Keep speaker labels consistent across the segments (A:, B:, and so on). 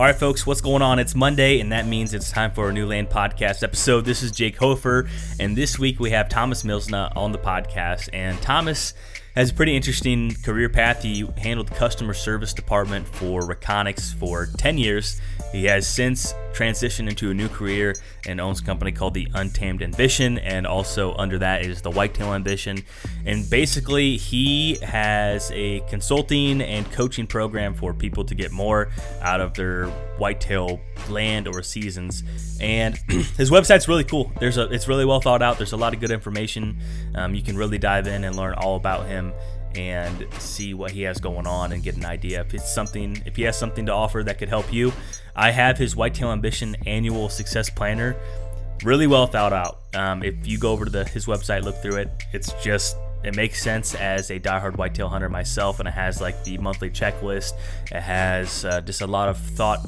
A: All right, folks, what's going on? It's Monday, and that means it's time for a new land podcast episode. This is Jake Hofer, and this week we have Thomas Milsna on the podcast. And Thomas has a pretty interesting career path. He handled customer service department for Reconyx for 10 years. He has since transitioned into a new career and owns a company called the Untamed Ambition, and also under that is the Whitetail Ambition. And basically, he has a consulting and coaching program for people to get more out of their whitetail land or seasons. And his website's really cool. There's a, it's really well thought out. There's a lot of good information. Um, you can really dive in and learn all about him and see what he has going on and get an idea if it's something if he has something to offer that could help you i have his whitetail ambition annual success planner really well thought out um, if you go over to the, his website look through it it's just it makes sense as a diehard whitetail hunter myself and it has like the monthly checklist it has uh, just a lot of thought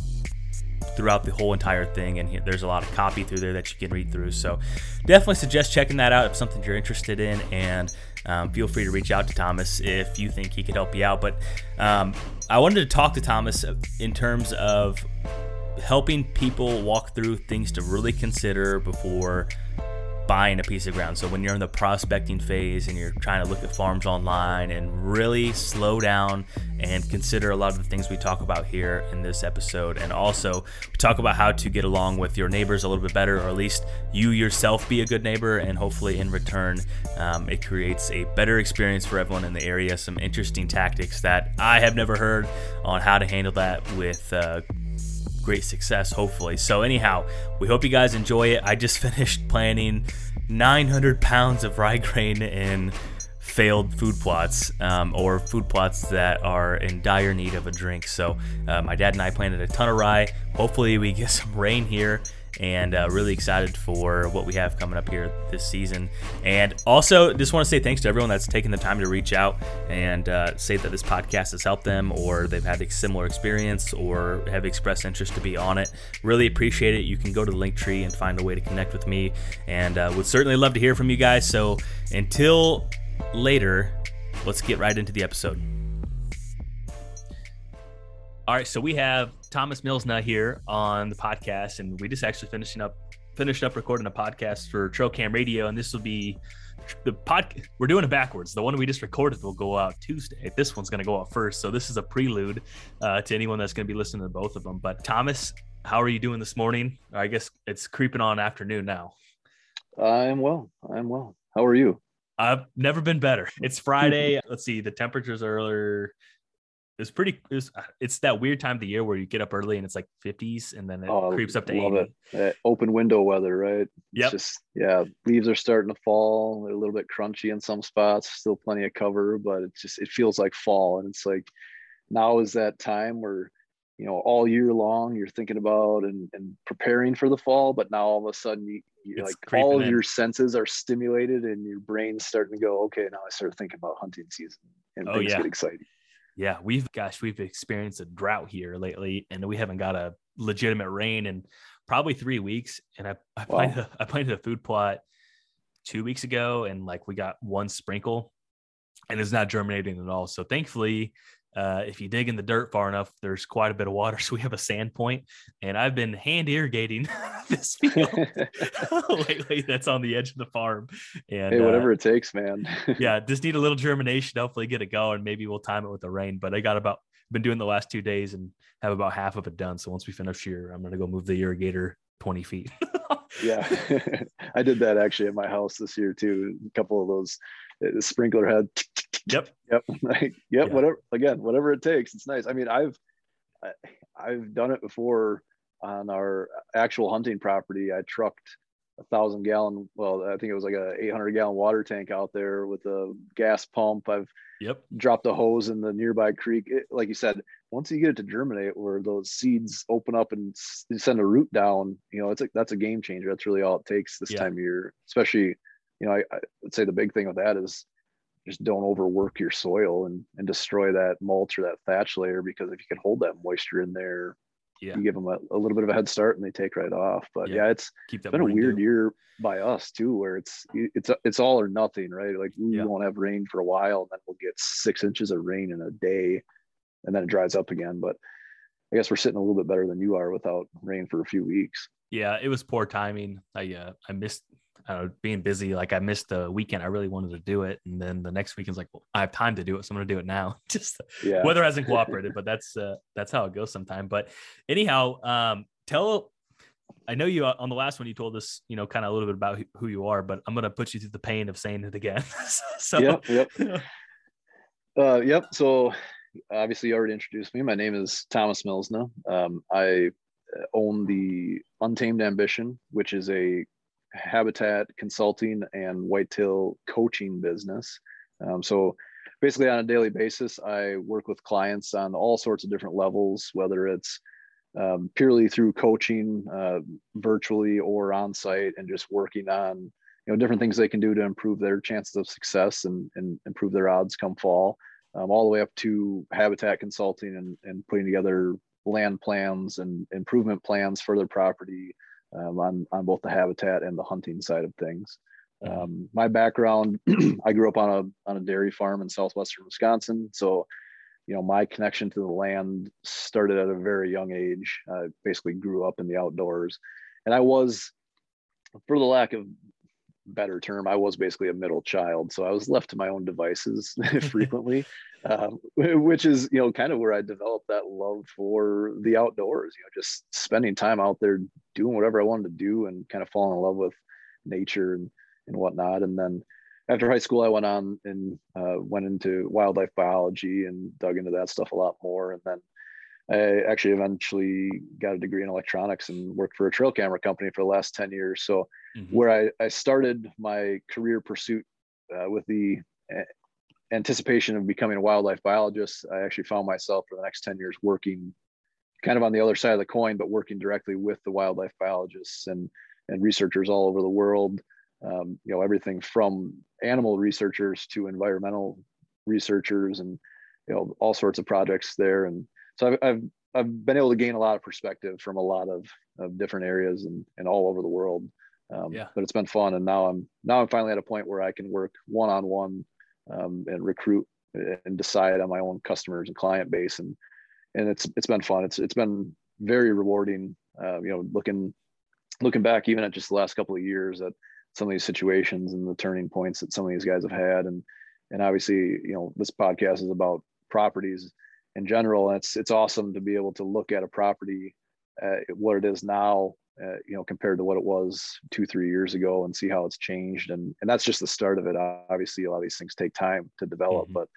A: throughout the whole entire thing and there's a lot of copy through there that you can read through so definitely suggest checking that out if something you're interested in and um, feel free to reach out to Thomas if you think he could help you out. But um, I wanted to talk to Thomas in terms of helping people walk through things to really consider before buying a piece of ground. So when you're in the prospecting phase and you're trying to look at farms online and really slow down and consider a lot of the things we talk about here in this episode. And also we talk about how to get along with your neighbors a little bit better, or at least you yourself be a good neighbor. And hopefully in return, um, it creates a better experience for everyone in the area. Some interesting tactics that I have never heard on how to handle that with uh, great success, hopefully. So, anyhow, we hope you guys enjoy it. I just finished planning 900 pounds of rye grain in failed food plots um, or food plots that are in dire need of a drink. So, uh, my dad and I planted a ton of rye. Hopefully, we get some rain here and uh, really excited for what we have coming up here this season. And also, just want to say thanks to everyone that's taken the time to reach out and uh, say that this podcast has helped them, or they've had a similar experience, or have expressed interest to be on it. Really appreciate it. You can go to the link tree and find a way to connect with me, and uh, would certainly love to hear from you guys. So until later, let's get right into the episode. All right, so we have Thomas Milsna here on the podcast, and we just actually finishing up finished up recording a podcast for Trail Cam Radio, and this will be the pod. We're doing it backwards. The one we just recorded will go out Tuesday. This one's going to go out first, so this is a prelude uh, to anyone that's going to be listening to both of them. But Thomas, how are you doing this morning? I guess it's creeping on afternoon now.
B: I'm well. I'm well. How are you?
A: I've never been better. It's Friday. Let's see. The temperatures are it's pretty it's, it's that weird time of the year where you get up early and it's like 50s and then it oh, creeps up to love 80
B: it. Uh, open window weather right
A: yeah
B: just yeah leaves are starting to fall They're a little bit crunchy in some spots still plenty of cover but it just it feels like fall and it's like now is that time where you know all year long you're thinking about and, and preparing for the fall but now all of a sudden you you like all in. your senses are stimulated and your brain's starting to go okay now i start thinking about hunting season and oh, things yeah. get exciting
A: yeah, we've gosh, we've experienced a drought here lately, and we haven't got a legitimate rain in probably three weeks. And I I wow. planted a, I planted a food plot two weeks ago, and like we got one sprinkle, and it's not germinating at all. So thankfully, uh, if you dig in the dirt far enough, there's quite a bit of water. So we have a sand point, and I've been hand irrigating this field lately. That's on the edge of the farm. And
B: hey, whatever uh, it takes, man.
A: yeah, just need a little germination. Hopefully, get it going. Maybe we'll time it with the rain. But I got about been doing the last two days and have about half of it done. So once we finish here, I'm gonna go move the irrigator 20 feet.
B: yeah, I did that actually at my house this year too. A couple of those the sprinkler head
A: Yep.
B: Yep. Like, yep. Yeah. Whatever. Again, whatever it takes. It's nice. I mean, I've I've done it before on our actual hunting property. I trucked a thousand gallon. Well, I think it was like a 800 gallon water tank out there with a gas pump. I've
A: yep
B: dropped a hose in the nearby creek. It, like you said, once you get it to germinate, where those seeds open up and send a root down, you know, it's a, that's a game changer. That's really all it takes this yeah. time of year, especially. You know, I, I would say the big thing with that is just don't overwork your soil and, and destroy that mulch or that thatch layer because if you can hold that moisture in there, yeah. you give them a, a little bit of a head start and they take right off. But yeah, yeah it's, it's been a weird year by us too, where it's it's it's all or nothing, right? Like we yeah. won't have rain for a while, and then we'll get six inches of rain in a day, and then it dries up again. But I guess we're sitting a little bit better than you are without rain for a few weeks.
C: Yeah, it was poor timing. I uh, I missed I being busy. Like I missed the weekend. I really wanted to do it, and then the next weekend's like, well, I have time to do it, so I'm gonna do it now. Just yeah. weather hasn't cooperated, but that's uh, that's how it goes sometimes. But anyhow, um, tell. I know you uh, on the last one you told us, you know, kind of a little bit about who you are, but I'm gonna put you through the pain of saying it again. so,
B: yep, yep, uh, yep. So obviously you already introduced me. My name is Thomas Milsna. Um, I uh, own the Untamed Ambition, which is a habitat consulting and whitetail coaching business. Um, so basically on a daily basis, I work with clients on all sorts of different levels, whether it's um, purely through coaching, uh, virtually or on site, and just working on you know different things they can do to improve their chances of success and, and improve their odds come fall um, all the way up to habitat consulting and, and putting together land plans and improvement plans for their property um, on, on both the habitat and the hunting side of things. Mm-hmm. Um, my background, I grew up on a, on a dairy farm in southwestern Wisconsin. So, you know, my connection to the land started at a very young age. I basically grew up in the outdoors. And I was, for the lack of better term, I was basically a middle child. So I was left to my own devices frequently, um, which is, you know, kind of where I developed that love for the outdoors, you know, just spending time out there doing whatever I wanted to do and kind of falling in love with nature and, and whatnot. And then after high school, I went on and uh, went into wildlife biology and dug into that stuff a lot more. And then I actually eventually got a degree in electronics and worked for a trail camera company for the last 10 years. So, mm-hmm. where I, I started my career pursuit uh, with the anticipation of becoming a wildlife biologist, I actually found myself for the next 10 years working kind of on the other side of the coin, but working directly with the wildlife biologists and, and researchers all over the world. Um, you know, everything from animal researchers to environmental researchers and, you know, all sorts of projects there. And so I've, I've, I've been able to gain a lot of perspective from a lot of, of different areas and, and all over the world. Um, yeah. But it's been fun, and now I'm now I'm finally at a point where I can work one on one and recruit and decide on my own customers and client base, and and it's it's been fun. It's it's been very rewarding. Uh, you know, looking looking back even at just the last couple of years at some of these situations and the turning points that some of these guys have had, and and obviously you know this podcast is about properties in general. And it's it's awesome to be able to look at a property, uh, what it is now, uh, you know, compared to what it was two three years ago, and see how it's changed. And and that's just the start of it. Obviously, a lot of these things take time to develop, mm-hmm. but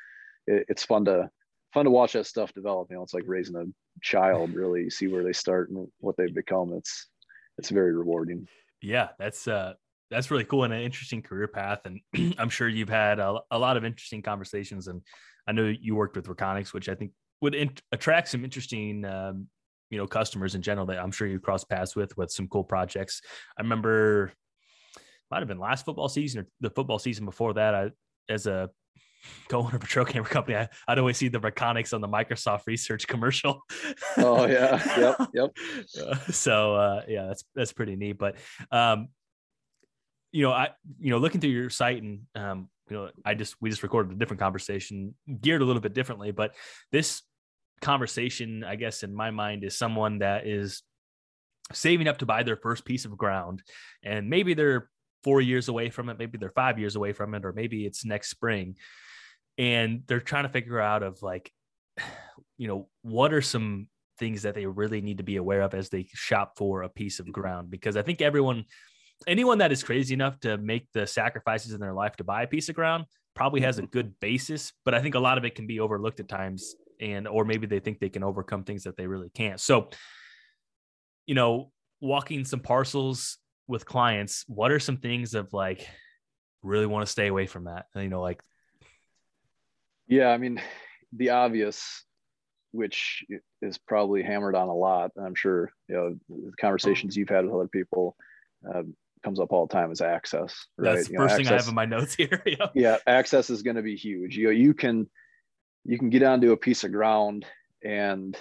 B: it, it's fun to fun to watch that stuff develop. You know, it's like raising a child. Really, see where they start and what they've become. It's it's very rewarding.
C: Yeah, that's uh that's really cool and an interesting career path. And I'm sure you've had a, a lot of interesting conversations. And I know you worked with Reconyx, which I think would attract some interesting um, you know customers in general that I'm sure you cross paths with with some cool projects. I remember might have been last football season or the football season before that. I as a co-owner of a trail camera company, I, I'd always see the Reconyx on the Microsoft Research commercial.
B: oh yeah, yep, yep.
C: Uh, so uh, yeah, that's that's pretty neat. But um, you know, I you know looking through your site and um, you know, I just we just recorded a different conversation, geared a little bit differently, but this conversation, I guess, in my mind, is someone that is saving up to buy their first piece of ground, and maybe they're four years away from it, maybe they're five years away from it, or maybe it's next spring, and they're trying to figure out of like, you know, what are some things that they really need to be aware of as they shop for a piece of mm-hmm. ground? Because I think everyone anyone that is crazy enough to make the sacrifices in their life to buy a piece of ground probably has a mm-hmm. good basis, but I think a lot of it can be overlooked at times and or maybe they think they can overcome things that they really can't. So, you know, walking some parcels with clients, what are some things of like really want to stay away from that? You know, like
B: Yeah, I mean, the obvious which is probably hammered on a lot. I'm sure, you know, the conversations you've had with other people, uh, comes up all the time is access.
C: Right? That's the
B: you
C: first know, thing I have in my notes here.
B: yeah. yeah, access is going to be huge. You know, you can you can get onto a piece of ground and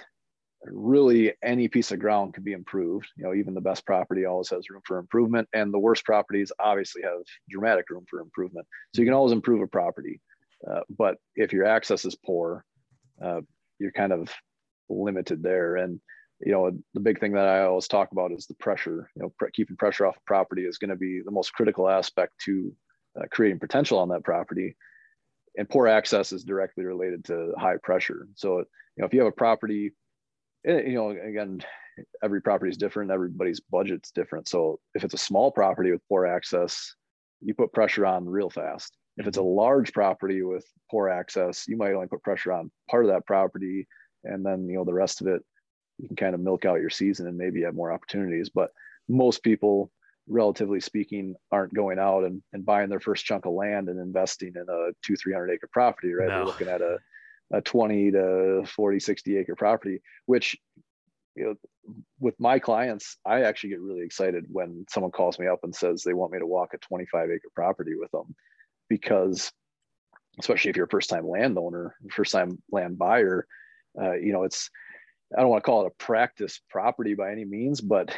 B: really any piece of ground can be improved. You know, even the best property always has room for improvement, and the worst properties obviously have dramatic room for improvement. So you can always improve a property, uh, but if your access is poor, uh, you're kind of limited there. And you know, the big thing that I always talk about is the pressure. You know, pre- keeping pressure off a property is going to be the most critical aspect to uh, creating potential on that property. And poor access is directly related to high pressure. So, you know, if you have a property, eh, you know, again, every property is different. Everybody's budget's different. So, if it's a small property with poor access, you put pressure on real fast. If it's a mm-hmm. large property with poor access, you might only put pressure on part of that property, and then you know the rest of it you can kind of milk out your season and maybe have more opportunities. But most people, relatively speaking, aren't going out and, and buying their first chunk of land and investing in a two, 300 acre property, right? No. They're looking at a, a 20 to 40, 60 acre property, which, you know, with my clients, I actually get really excited when someone calls me up and says they want me to walk a 25 acre property with them because especially if you're a first time landowner, first time land buyer, uh, you know, it's, I don't want to call it a practice property by any means, but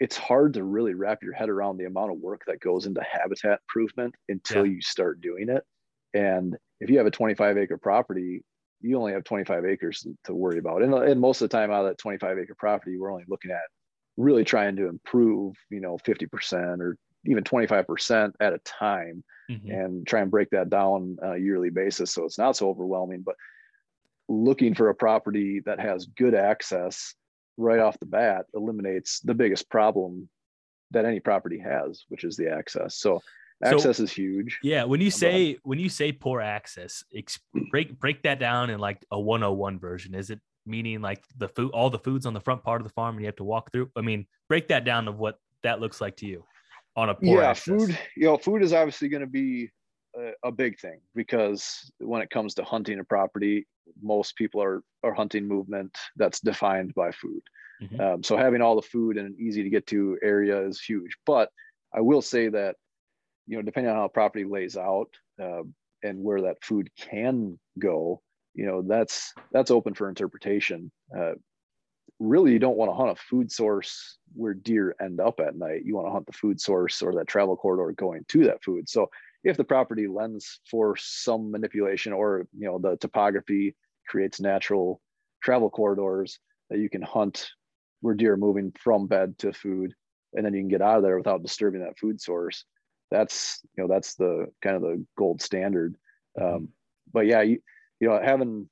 B: it's hard to really wrap your head around the amount of work that goes into habitat improvement until yeah. you start doing it. And if you have a 25 acre property, you only have 25 acres to worry about. And, and most of the time out of that 25 acre property, we're only looking at really trying to improve, you know, 50% or even 25% at a time mm-hmm. and try and break that down on a yearly basis. So it's not so overwhelming, but looking for a property that has good access right off the bat eliminates the biggest problem that any property has, which is the access. So access so, is huge.
C: Yeah, when you say when you say poor access, break break that down in like a 101 version. Is it meaning like the food all the foods on the front part of the farm and you have to walk through? I mean, break that down of what that looks like to you on a poor
B: yeah,
C: access.
B: food, you know, food is obviously going to be a, a big thing because when it comes to hunting a property, most people are are hunting movement that's defined by food. Mm-hmm. Um, so having all the food in an easy to get to area is huge. But I will say that you know depending on how property lays out uh, and where that food can go, you know that's that's open for interpretation. Uh, really, you don't want to hunt a food source where deer end up at night. You want to hunt the food source or that travel corridor going to that food. So if the property lends for some manipulation or you know the topography creates natural travel corridors that you can hunt where deer are moving from bed to food and then you can get out of there without disturbing that food source that's you know that's the kind of the gold standard mm-hmm. um, but yeah you, you know having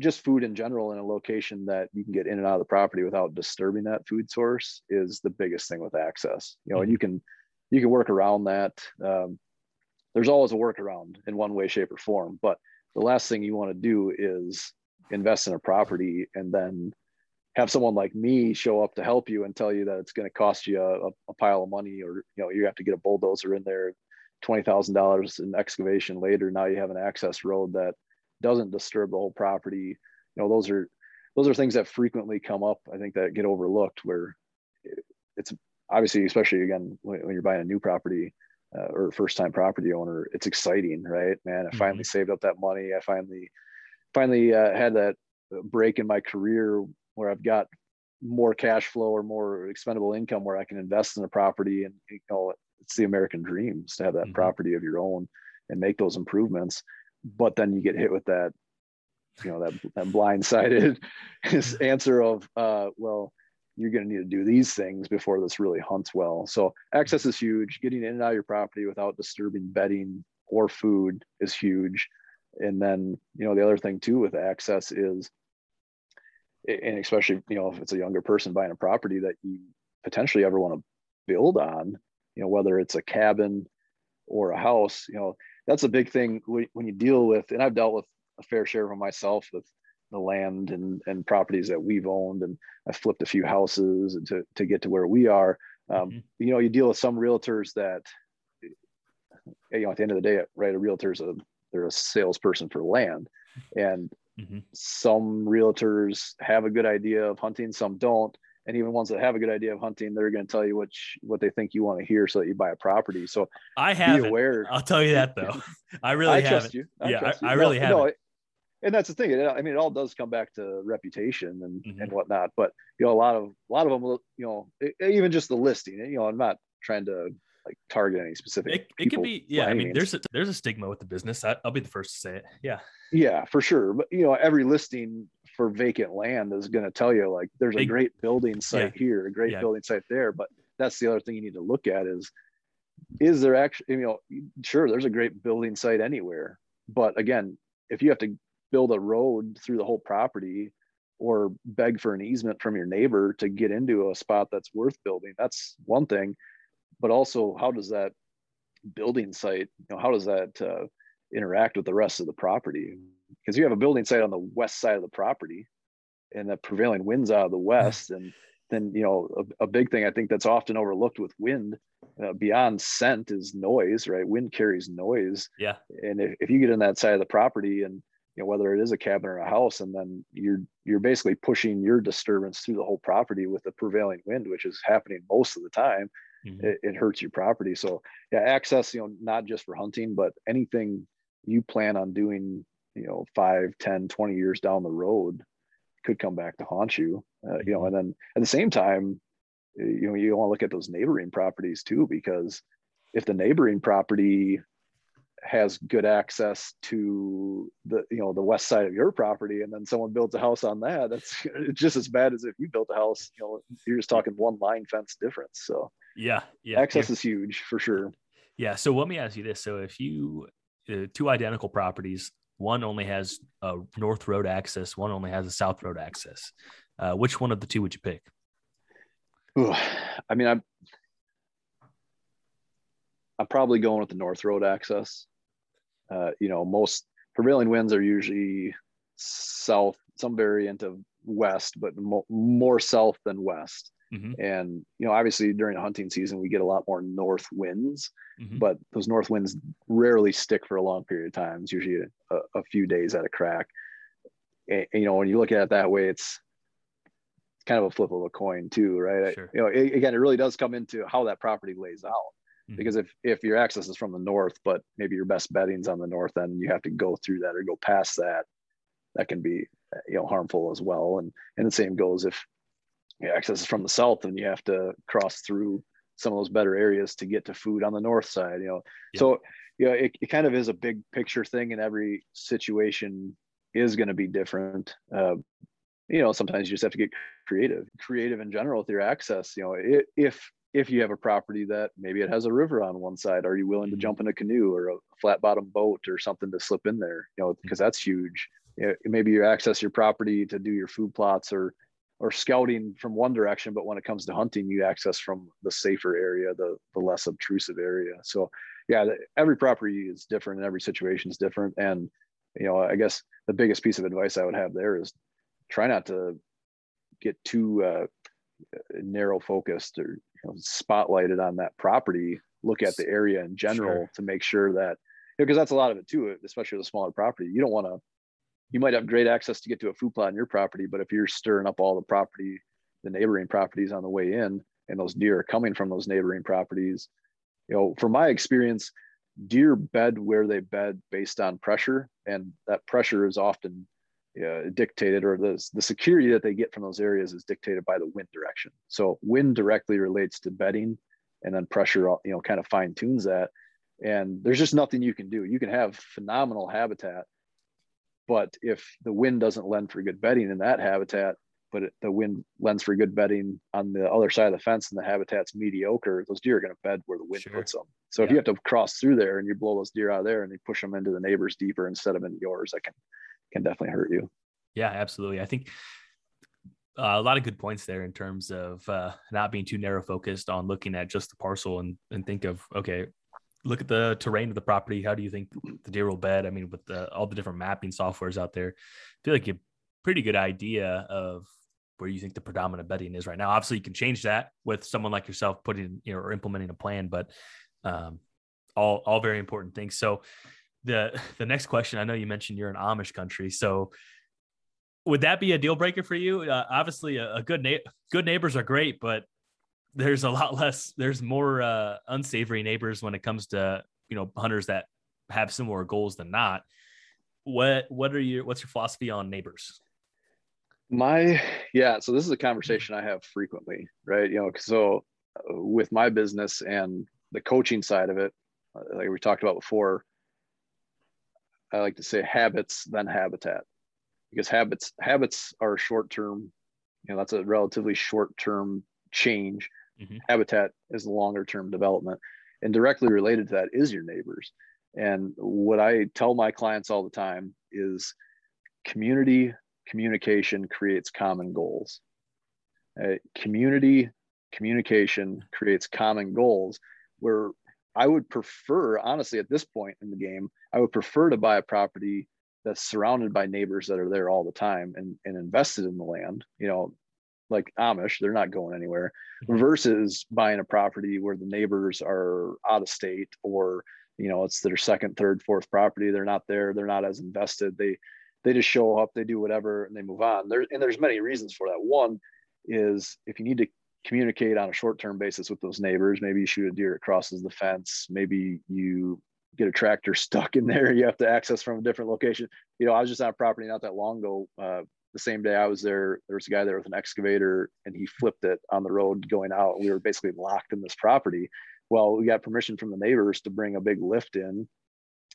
B: just food in general in a location that you can get in and out of the property without disturbing that food source is the biggest thing with access you know mm-hmm. and you can you can work around that um, there's always a workaround in one way, shape, or form. But the last thing you want to do is invest in a property and then have someone like me show up to help you and tell you that it's going to cost you a, a, pile of money or you know you have to get a bulldozer in there $20000 in excavation later now you have an access road that doesn't disturb the whole property you know those are those are things that frequently come up i think that get overlooked where it's obviously especially again when, when you're buying a new property uh, or first time property owner, it's exciting, right? Man, I finally mm-hmm. saved up that money. I finally, finally uh, had that break in my career where I've got more cash flow or more expendable income where I can invest in a property and you know it's the American dream to have that mm-hmm. property of your own and make those improvements. But then you get hit with that, you know, that that blindsided answer of, uh, well, you're going to need to do these things before this really hunts well. So access is huge. Getting in and out of your property without disturbing bedding or food is huge. And then, you know, the other thing too with access is, and especially, you know, if it's a younger person buying a property that you potentially ever want to build on, you know, whether it's a cabin or a house, you know, that's a big thing when you deal with, and I've dealt with a fair share of myself with the land and, and properties that we've owned and I flipped a few houses to, to get to where we are. Um, mm-hmm. You know, you deal with some realtors that, you know, at the end of the day, right, a realtor's a, they're a salesperson for land and mm-hmm. some realtors have a good idea of hunting, some don't. And even ones that have a good idea of hunting, they're going to tell you which what they think you want to hear, so that you buy a property. So
C: I have aware. I'll tell you that though. I really I
B: trust you.
C: I yeah, trust I, you. I, really have. No,
B: and that's the thing. I mean, it all does come back to reputation and mm-hmm. and whatnot. But you know, a lot of a lot of them, you know, even just the listing. You know, I'm not trying to like target any specific.
C: It, it could be, yeah. I mean, there's a, there's a stigma with the business. I, will be the first to say it. Yeah.
B: Yeah, for sure. But you know, every listing for vacant land is going to tell you like there's a great building site yeah. here, a great yeah. building site there. But that's the other thing you need to look at is is there actually you know sure there's a great building site anywhere, but again if you have to build a road through the whole property or beg for an easement from your neighbor to get into a spot that's worth building that's one thing. But also how does that building site you know how does that uh, interact with the rest of the property? Because you have a building site on the west side of the property and the prevailing winds out of the west and then you know a, a big thing i think that's often overlooked with wind uh, beyond scent is noise right? Wind carries noise.
C: Yeah.
B: And if, if you get in that side of the property and you know whether it is a cabin or a house and then you're you're basically pushing your disturbance through the whole property with the prevailing wind which is happening most of the time mm-hmm. it, it hurts your property so yeah access you know not just for hunting but anything you plan on doing you know 5 10 20 years down the road could come back to haunt you uh, you know mm-hmm. and then at the same time you know you want to look at those neighboring properties too because if the neighboring property has good access to the you know the west side of your property and then someone builds a house on that that's just as bad as if you built a house you know you're just talking one line fence difference so.
C: Yeah yeah
B: access yeah. is huge for sure.
C: Yeah so let me ask you this so if you uh, two identical properties one only has a north road access one only has a south road access uh, which one of the two would you pick?
B: Ooh, i mean i'm I'm probably going with the North Road access. Uh, you know, most prevailing winds are usually south, some variant of west, but mo- more south than west. Mm-hmm. And you know, obviously during the hunting season, we get a lot more north winds, mm-hmm. but those north winds rarely stick for a long period of time. It's usually a, a few days at a crack. And, and, you know, when you look at it that way, it's kind of a flip of a coin too, right? Sure. You know, it, again, it really does come into how that property lays out. Mm-hmm. because if if your access is from the north but maybe your best bedding's on the north end you have to go through that or go past that that can be you know harmful as well and and the same goes if your access is from the south and you have to cross through some of those better areas to get to food on the north side you know yeah. so you know it, it kind of is a big picture thing and every situation is going to be different uh, you know sometimes you just have to get creative creative in general with your access you know if if you have a property that maybe it has a river on one side, are you willing to mm-hmm. jump in a canoe or a flat bottom boat or something to slip in there? You know, because mm-hmm. that's huge. maybe you access your property to do your food plots or or scouting from one direction, but when it comes to hunting, you access from the safer area, the the less obtrusive area. So, yeah, every property is different, and every situation is different. And you know, I guess the biggest piece of advice I would have there is try not to get too uh, narrow focused or you know, spotlighted on that property look at the area in general sure. to make sure that because you know, that's a lot of it too uh, especially with a smaller property you don't want to you might have great access to get to a food plot in your property but if you're stirring up all the property the neighboring properties on the way in and those deer are coming from those neighboring properties you know from my experience deer bed where they bed based on pressure and that pressure is often uh, dictated or the, the security that they get from those areas is dictated by the wind direction. So wind directly relates to bedding and then pressure, you know, kind of fine tunes that. And there's just nothing you can do. You can have phenomenal habitat, but if the wind doesn't lend for good bedding in that habitat, but it, the wind lends for good bedding on the other side of the fence and the habitat's mediocre, those deer are going to bed where the wind sure. puts them. So yeah. if you have to cross through there and you blow those deer out there and you push them into the neighbors deeper instead of into yours, that can can definitely hurt you.
C: Yeah, absolutely. I think uh, a lot of good points there in terms of uh, not being too narrow focused on looking at just the parcel and, and think of, okay, look at the terrain of the property. How do you think the deer will bed? I mean, with the, all the different mapping softwares out there, I feel like you pretty good idea of where you think the predominant bedding is right now. Obviously, you can change that with someone like yourself putting, you know, or implementing a plan, but um, all, all very important things. So the the next question, I know you mentioned you're in Amish country, so would that be a deal breaker for you? Uh, obviously, a, a good na- good neighbors are great, but there's a lot less. There's more uh, unsavory neighbors when it comes to you know hunters that have similar goals than not. What what are your what's your philosophy on neighbors?
B: My yeah, so this is a conversation I have frequently, right? You know, so uh, with my business and the coaching side of it, uh, like we talked about before, I like to say habits than habitat. because habits habits are short term you know that's a relatively short term change mm-hmm. habitat is the longer term development and directly related to that is your neighbors and what i tell my clients all the time is community communication creates common goals uh, community communication creates common goals where i would prefer honestly at this point in the game i would prefer to buy a property that's surrounded by neighbors that are there all the time and, and invested in the land you know like amish they're not going anywhere mm-hmm. versus buying a property where the neighbors are out of state or you know it's their second third fourth property they're not there they're not as invested they they just show up they do whatever and they move on there and there's many reasons for that one is if you need to communicate on a short-term basis with those neighbors. Maybe you shoot a deer that crosses the fence. Maybe you get a tractor stuck in there. You have to access from a different location. You know i was just on a property not that long ago uh, the same day i was there there was a guy there with an excavator and he flipped it on the road going out. We were basically locked in this property. Well we got permission from the neighbors to bring a big lift in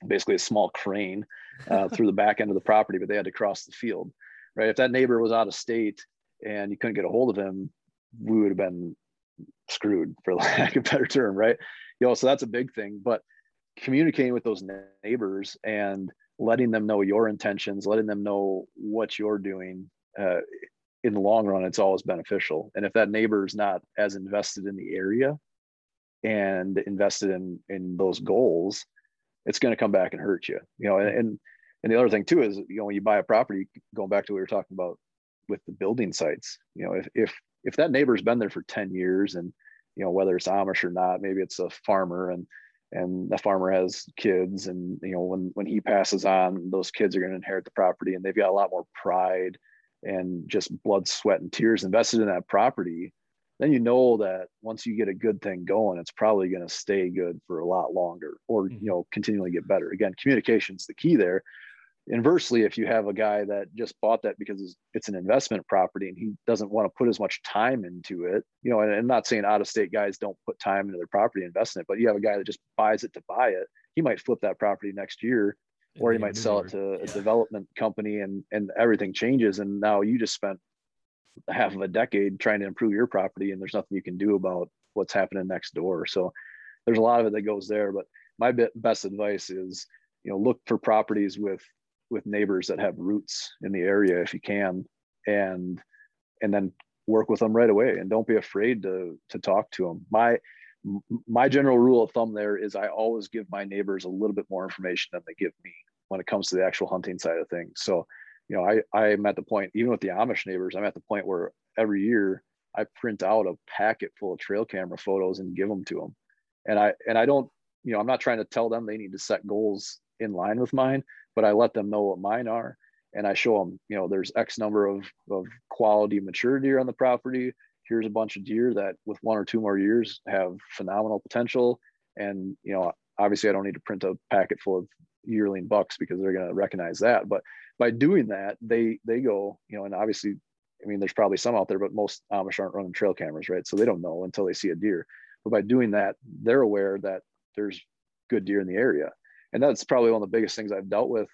B: basically a small crane uh, through the back end of the property but they had to cross the field right? If that neighbor was out of state and you couldn't get a hold of him we would have been screwed for lack of better term right? You know so that's a big thing but communicating with those neighbors and letting them know your intentions letting them know what you're doing uh, in the long run it's always beneficial. And if that neighbor is not as invested in the area and invested in in those goals it's going to come back and hurt you you know and and the other thing too is you know when you buy a property going back to what we were talking about with the building sites you know if if if that neighbor's been there for 10 years and you know whether it's amish or not maybe it's a farmer and and the farmer has kids and you know when when he passes on those kids are going to inherit the property and they've got a lot more pride and just blood sweat and tears invested in that property then you know that once you get a good thing going it's probably going to stay good for a lot longer or you mm-hmm. know continually get better again communication is the key there inversely if you have a guy that just bought that because it's an investment property and he doesn't want to put as much time into it you know and i'm not saying out of state guys don't put time into their property invest in it but you have a guy that just buys it to buy it he might flip that property next year or he might sell it to a development company and and everything changes. And now you just spent half of a decade trying to improve your property and there's nothing you can do about what's happening next door. So there's a lot of it that goes there but my best advice is you know look for properties with with neighbors that have roots in the area if you can and and then work with them right away and don't be afraid to to talk to them my my general rule of thumb there is i always give my neighbors a little bit more information than they give me when it comes to the actual hunting side of things. So you know i i'm at the point even with the amish neighbors i'm at the point where every year i print out a packet full of trail camera photos and give them to them and i and i don't you know i'm not trying to tell them they need to set goals in line with mine but I let them know what mine are. And I show them, you know, there's X number of, of quality mature deer on the property. Here's a bunch of deer that with one or two more years have phenomenal potential. And, you know, obviously I don't need to print a packet full of yearling bucks because they're going to recognize that. But by doing that, they, they go, you know, and obviously, I mean, there's probably some out there, but most Amish aren't running trail cameras, right? So they don't know until they see a deer. But by doing that, they're aware that there's good deer in the area and that's probably one of the biggest things I've dealt with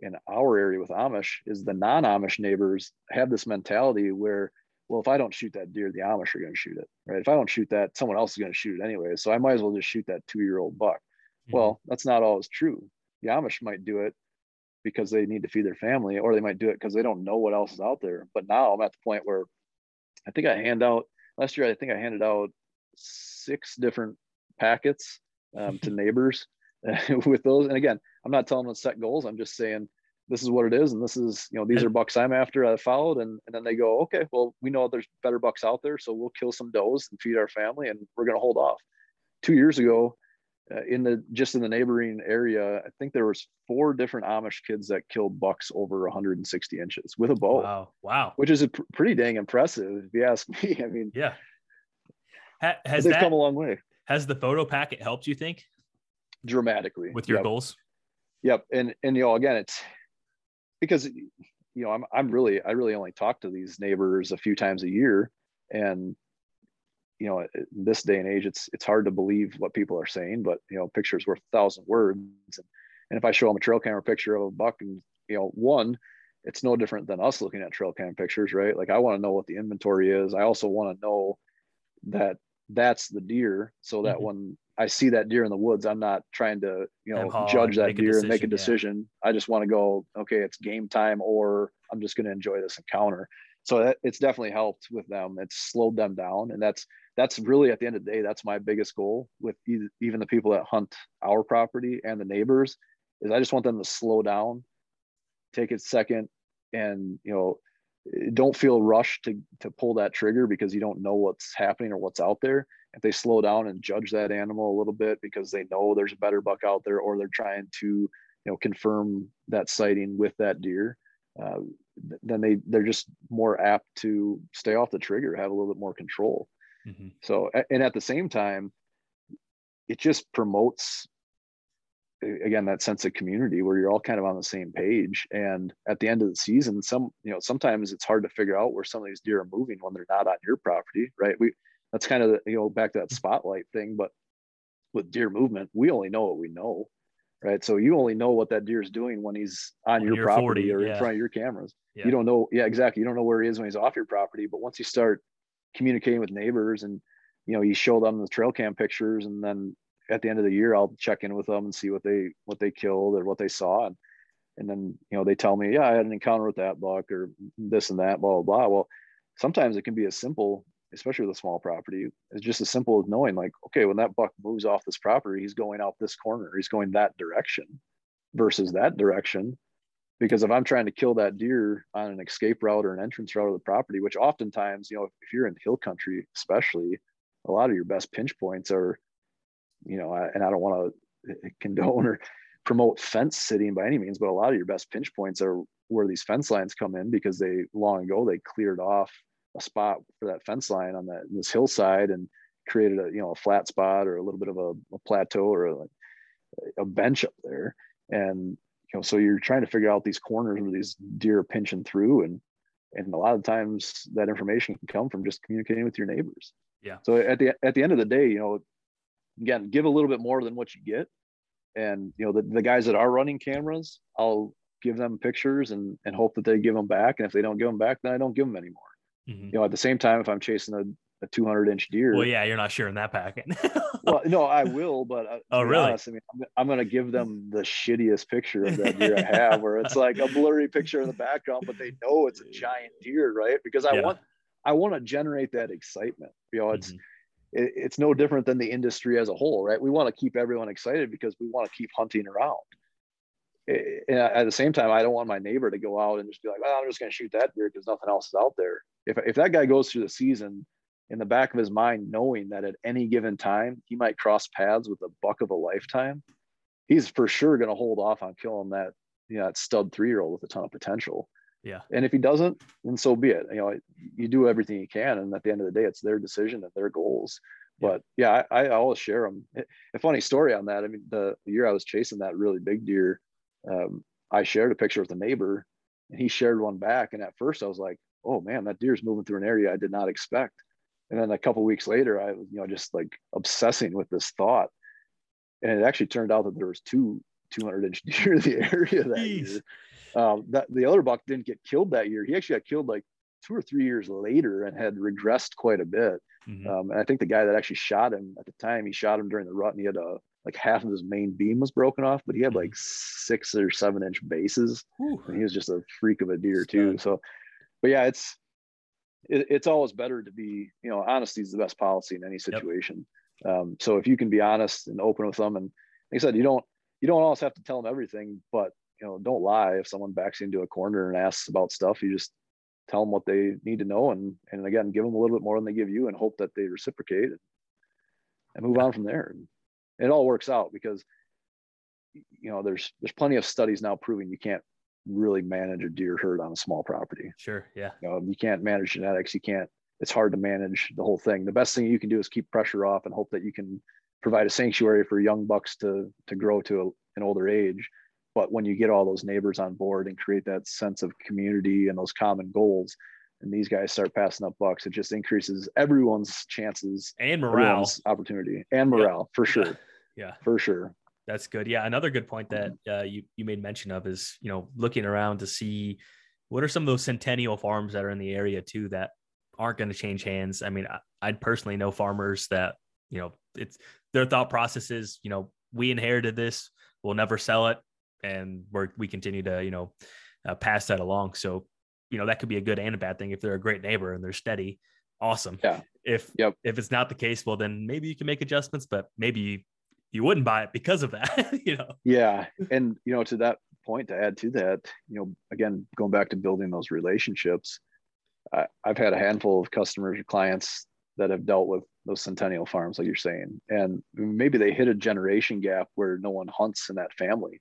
B: in our area with Amish is the non-Amish neighbors have this mentality where, well, if I don't shoot that deer, the Amish are going to shoot it, right? If I don't shoot that, someone else is going to shoot it anyway. So I might as well just shoot that two-year-old buck. Mm-hmm. Well, that's not always true. The Amish might do it because they need to feed their family, or they might do it because they don't know what else is out there. But now I'm at the point where I think I hand out last year. I think I handed out six different packets um, to neighbors with those. And again, I'm not telling them to set goals. I'm just saying this is what it is, and this is you know these are bucks I'm after. I followed, and and then they go, okay, well we know there's better bucks out there, so we'll kill some does and feed our family, and we're going to hold off. Two years ago, uh, in the just in the neighboring area, I think there was four different Amish kids that killed bucks over 160 inches with a bow.
C: Wow! Wow!
B: Which is a pr- pretty dang impressive, if you ask me. I mean,
C: yeah. Ha- has
B: they've
C: that,
B: come a long way.
C: Has the photo packet helped you think?
B: Dramatically
C: with your
B: yep.
C: goals.
B: Yep, and and you know again it's because you know I'm I'm really I really only talk to these neighbors a few times a year, and you know this day and age it's it's hard to believe what people are saying, but you know pictures worth a thousand words, and, and if I show them a trail camera picture of a buck and you know one it's no different than us looking at trail cam pictures, right? Like I want to know what the inventory is. I also want to know that that's the deer so that mm-hmm. when I see that deer in the woods, I'm not trying to, you know, judge that deer and make a decision. Yeah. I just want to go, okay, it's game time, or I'm just going to enjoy this encounter. So that, it's definitely helped with them. It's slowed them down, and that's that's really at the end of the day, that's my biggest goal with even the people that hunt our property and the neighbors is I just want them to slow down, take a second, and you know, don't feel rushed to to pull that trigger because you don't know what's happening or what's out there if they slow down and judge that animal a little bit because they know there's a better buck out there or they're trying to you know confirm that sighting with that deer uh, then they they're just more apt to stay off the trigger have a little bit more control mm-hmm. so and at the same time it just promotes again that sense of community where you're all kind of on the same page. And at the end of the season some you know sometimes it's hard to figure out where some of these deer are moving when they're not on your property right? We that's kind of the, you know back to that mm-hmm. spotlight thing but with deer movement we only know what we know right? So you only know what that deer is doing when he's on when your property 40, or yeah. in front of your cameras. Yeah. you don't know yeah exactly. You don't know where he is when he's off your property but once you start communicating with neighbors and you know you show them the trail cam pictures and then at the end of the year i'll check in with them and see what they what they killed or what they saw and and then you know they tell me yeah i had an encounter with that buck or this and that blah blah blah well sometimes it can be as simple especially with a small property, it's just as simple as knowing like, okay, when that buck moves off this property, he's going out this corner, he's going that direction versus that direction. Because if I'm trying to kill that deer on an escape route or an entrance route of the property, which oftentimes, you know, if you're in hill country, especially, a lot of your best pinch points are, you know, and I don't want to eh, eh, condone or promote fence sitting by any means, but a lot of your best pinch points are where these fence lines come in because they long ago they cleared off a spot for that fence line on that this hillside and created a you know a flat spot or a little bit of a, a plateau or a, a bench up there. And you know so you're trying to figure out these corners where these deer are pinching through and and a lot of times that information can come from just communicating with your neighbors.
C: Yeah.
B: So at the at the end of the day you know again give a little bit more than what you get and you know the, the guys that are running cameras i'll give them pictures and and hope that they give them back and if they don't give them back then i don't give them anymore Mm-hmm. You know, at the same time, if I'm chasing a, a 200 inch deer,
C: well, yeah, you're not sharing that packet.
B: well, no, I will, but uh,
C: oh, really? Honest,
B: I mean, I'm, I'm going to give them the shittiest picture of that deer I have, where it's like a blurry picture in the background, but they know it's a giant deer, right? Because I yeah. want, I want to generate that excitement. You know, it's. Mm-hmm. It, it's no different than the industry as a whole, right? We want to keep everyone excited because we want to keep hunting around and at the same time, I don't want my neighbor to go out and just be like, "Well, I'm just going to shoot that deer because nothing else is out there." If if that guy goes through the season in the back of his mind, knowing that at any given time he might cross paths with a buck of a lifetime, he's for sure going to hold off on killing that you know that stud three year old with a ton of potential.
C: Yeah.
B: And if he doesn't, then so be it. You know, you do everything you can, and at the end of the day, it's their decision and their goals. But yeah, I, I always share them. A funny story on that. I mean, the, the year I was chasing that really big deer, um, I shared a picture with a neighbor and he shared one back. And at first I was like, oh man, that deer's moving through an area I did not expect. And then a couple weeks later, I was, you know, just like obsessing with this thought. And it actually turned out that there was two 200 inch deer in the area that Jeez. year. Um, that the other buck didn't get killed that year. He actually got killed like two or three years later and had regressed quite a bit. Mm-hmm. Um, and I think the guy that actually shot him at the time, he shot him during the rut and he had a like half of his main beam was broken off, but he had like mm-hmm. six or seven inch bases. And he was just a freak of a deer too. So, but yeah, it's it, it's always better to be, you know, honesty is the best policy in any situation. Yep. Um, so if you can be honest and open with them, and like I said, you don't you don't always have to tell them everything, but you know, don't lie. If someone backs you into a corner and asks about stuff, you just tell them what they need to know, and and again, give them a little bit more than they give you, and hope that they reciprocate, and, and move on from there it all works out because you know there's there's plenty of studies now proving you can't really manage a deer herd on a small property.
C: Sure. Yeah.
B: You know, you can't manage genetics. You can't. It's hard to manage the whole thing. The best thing you can do is keep pressure off and hope that you can provide a sanctuary for young bucks to to grow to a, an older age. But when you get all those neighbors on board and create that sense of community and those common goals, and these guys start passing up bucks, it just increases everyone's chances
C: and morale,
B: opportunity, and morale for sure
C: yeah,
B: for sure.
C: That's good. Yeah, another good point that uh, you you made mention of is you know looking around to see
A: what are some of those centennial farms that are in the area too that aren't going to change hands? I mean, I, I'd personally know farmers that, you know, it's their thought process is, you know, we inherited this, we'll never sell it. And we're, we continue to, you know, uh, pass that along. So, you know, that could be a good and a bad thing. If they're a great neighbor and they're steady, awesome.
B: Yeah.
A: If,
B: yep.
A: if it's not the case, well, then maybe you can make adjustments, but maybe you, you wouldn't buy it because of that, you know?
B: Yeah. And, you know, to that point to add to that, you know, again, going back to building those relationships, I, I've had a handful of customers or clients that have dealt with those centennial farms, like you're saying, and maybe they hit a generation gap where no one hunts in that family.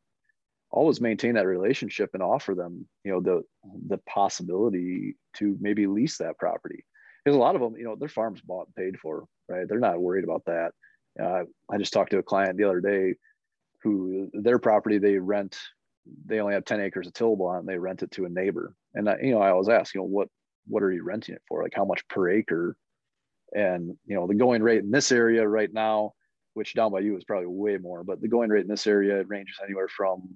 B: Always maintain that relationship and offer them, you know, the the possibility to maybe lease that property. Because a lot of them, you know, their farms bought and paid for, right? They're not worried about that. Uh, I just talked to a client the other day who their property they rent they only have 10 acres of tillable on they rent it to a neighbor and I, you know i always ask you know what what are you renting it for like how much per acre and you know the going rate in this area right now which down by you is probably way more but the going rate in this area ranges anywhere from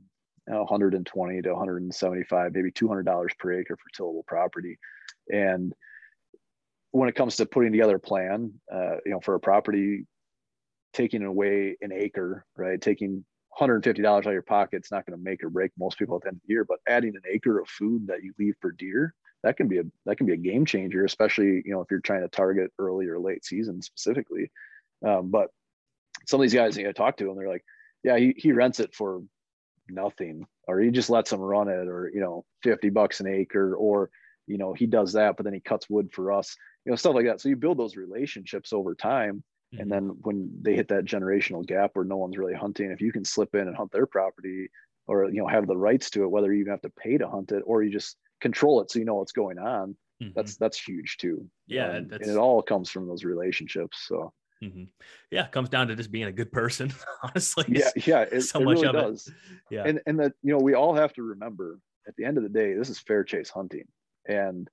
B: 120 to 175 maybe 200 dollars per acre for tillable property and when it comes to putting together a plan uh, you know for a property taking away an acre right taking $150 out of your pocket, it's not going to make or break most people at the end of the year. But adding an acre of food that you leave for deer, that can be a that can be a game changer, especially you know if you're trying to target early or late season specifically. Um, but some of these guys, you know, talk to them, they're like, yeah, he, he rents it for nothing, or he just lets them run it, or you know, 50 bucks an acre, or you know, he does that, but then he cuts wood for us, you know, stuff like that. So you build those relationships over time and then when they hit that generational gap where no one's really hunting, if you can slip in and hunt their property or you know have the rights to it, whether you even have to pay to hunt it or you just control it so you know what's going on, mm-hmm. that's that's huge too.
A: Yeah,
B: um, and it all comes from those relationships. So
A: mm-hmm. yeah, it comes down to just being a good person, honestly.
B: Yeah, yeah, it, so it really does.
A: It. Yeah,
B: and and that you know we all have to remember at the end of the day, this is fair chase hunting, and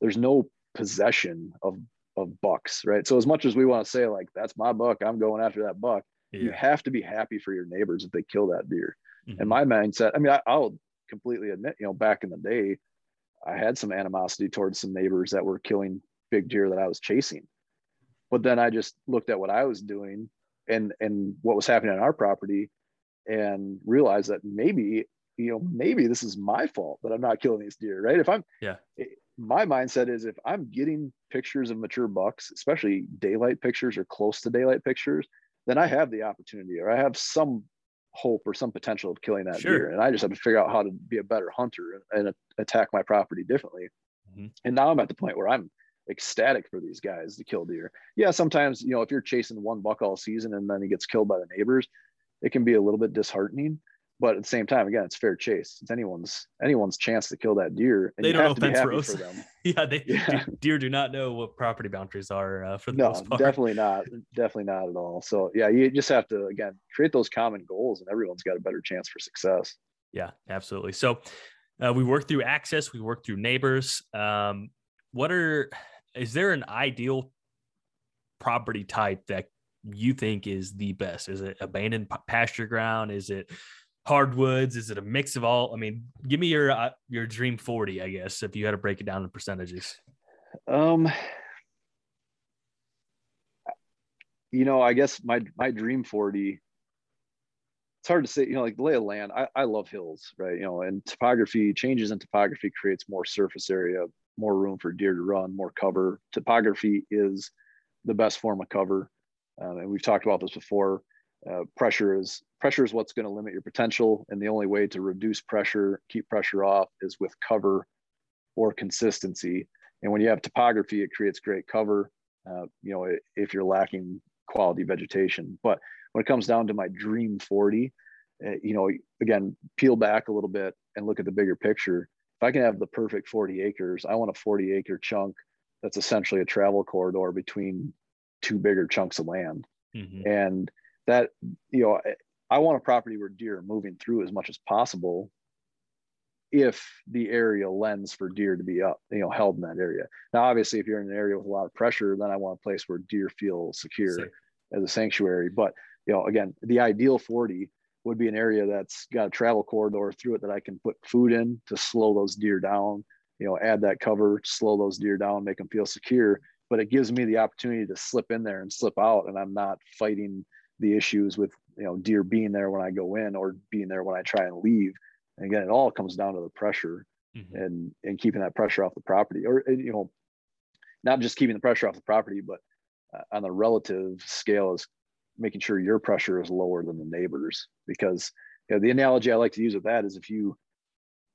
B: there's no possession of of bucks, right? So as much as we want to say like that's my buck, I'm going after that buck. Yeah. You have to be happy for your neighbors if they kill that deer. Mm-hmm. And my mindset, I mean, I, will completely admit, you know, back in the day, I had some animosity towards some neighbors that were killing big deer that I was chasing. But then I just looked at what I was doing and and what was happening on our property and realized that maybe you know maybe this is my fault that I'm not killing these deer, right? If I'm
A: yeah,
B: my mindset is if I'm getting pictures of mature bucks, especially daylight pictures or close to daylight pictures, then I have the opportunity or I have some hope or some potential of killing that sure. deer. And I just have to figure out how to be a better hunter and, and attack my property differently. Mm-hmm. And now I'm at the point where I'm ecstatic for these guys to kill deer. Yeah, sometimes, you know, if you're chasing one buck all season and then he gets killed by the neighbors, it can be a little bit disheartening but at the same time, again, it's fair chase. It's anyone's anyone's chance to kill that deer.
A: And they don't know fence rows. For them. yeah, they yeah. deer do not know what property boundaries are uh, for the
B: no,
A: most part.
B: definitely not. Definitely not at all. So yeah, you just have to again create those common goals, and everyone's got a better chance for success.
A: Yeah, absolutely. So uh, we work through access. We work through neighbors. Um, what are is there an ideal property type that you think is the best? Is it abandoned pasture ground? Is it hardwoods? Is it a mix of all? I mean, give me your uh, your dream forty, I guess, if you had to break it down in percentages.
B: Um, you know, I guess my my dream forty. It's hard to say, you know, like the lay of land. I, I love hills, right? You know, and topography changes in topography creates more surface area, more room for deer to run, more cover. Topography is the best form of cover, um, and we've talked about this before. Uh, pressure is pressure is what's going to limit your potential. And the only way to reduce pressure keep pressure off is with cover or consistency. And when you have topography it creates great cover uh, you know if you're lacking quality vegetation. But when it comes down to my dream 40 uh, you know again peel back a little bit and look at the bigger picture if i can have the perfect 40 acres i want a 40 acre chunk that's essentially a travel corridor between two bigger chunks of land. Mm-hmm. and that you know i want a property where deer are moving through as much as possible if the area lends for deer to be up you know held in that area. Now obviously if you're in an area with a lot of pressure then i want a place where deer feel secure as a sanctuary. But you know again the ideal 40 would be an area that's got a travel corridor through it that I can put food in to slow those deer down, you know, add that cover, slow those deer down, make them feel secure. But it gives me the opportunity to slip in there and slip out, and I'm not fighting the issues with you know deer being there when I go in or being there when I try and leave. And again, it all comes down to the pressure mm-hmm. and and keeping that pressure off the property, or you know, not just keeping the pressure off the property, but uh, on the relative scale is making sure your pressure is lower than the neighbors because you know, the analogy i like to use with that is if you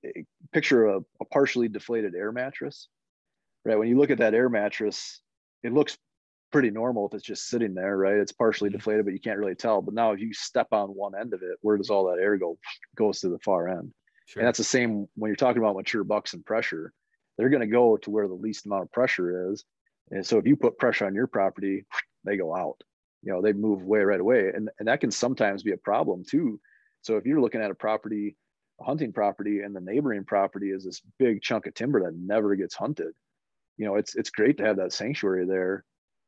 B: eh, picture a, a, partially deflated air mattress right? When you look at that air mattress it looks pretty normal if it's just sitting there right? It's partially mm-hmm. deflated but you can't really tell. But now if you step on one end of it where does all that air go? Goes to the far end. Sure. and that's the same when you're talking about mature bucks and pressure. They're going to go to where the least amount of pressure is. And so if you put pressure on your property they go out you know they move away right away. And, and that can sometimes be a problem too. So if you're looking at a property a hunting property and the neighboring property is this big chunk of timber that never gets hunted you know it's it's great to have that sanctuary there.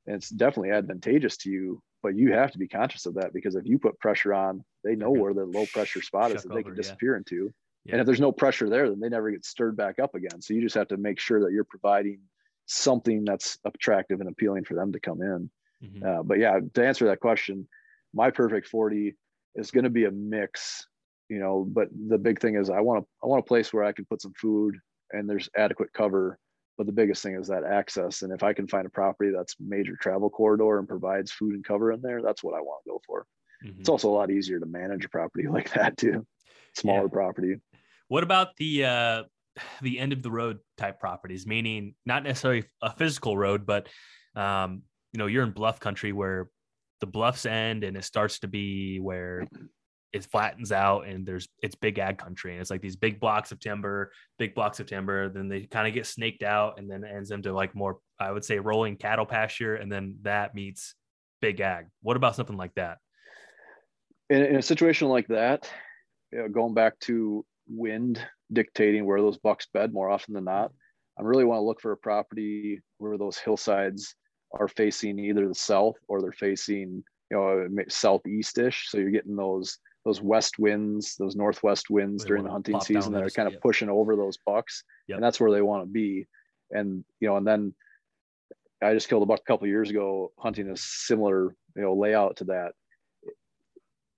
B: And it's definitely advantageous to you but you have to be conscious of that because if you put pressure on they know where the low pressure spot is that they can disappear yeah. into. Yeah. and if there's no pressure there then they never get stirred back up again. So you just have to make sure that you're providing something that's attractive and appealing for them to come in Mm-hmm. Uh, but yeah, to answer that question, my perfect 40 is going to be a mix, you know, but the big thing is I want to, I want a place where I can put some food and there's adequate cover. But the biggest thing is that access. And if I can find a property that's major travel corridor and provides food and cover in there, that's what I want to go for. Mm-hmm. It's also a lot easier to manage a property like that too. Smaller yeah. property.
A: What about the, uh, the end of the road type properties, meaning not necessarily a physical road, but um, you know you're in bluff country where the bluffs end and it starts to be where it flattens out and there's it's big ag country and it's like these big blocks of timber big blocks of timber then they kind of get snaked out and then ends into like more i would say rolling cattle pasture and then that meets big ag. What about something like that?
B: In, in a situation like that you know, going back to wind dictating where those bucks bed more often than not i really want to look for a property where those hillsides are facing either the south or they're facing you know southeastish so you're getting those those west winds those northwest winds during the hunting season that are kind of yep. pushing over those bucks yep. and that's where they want to be and you know and then i just killed a buck a couple years ago hunting a similar you know layout to that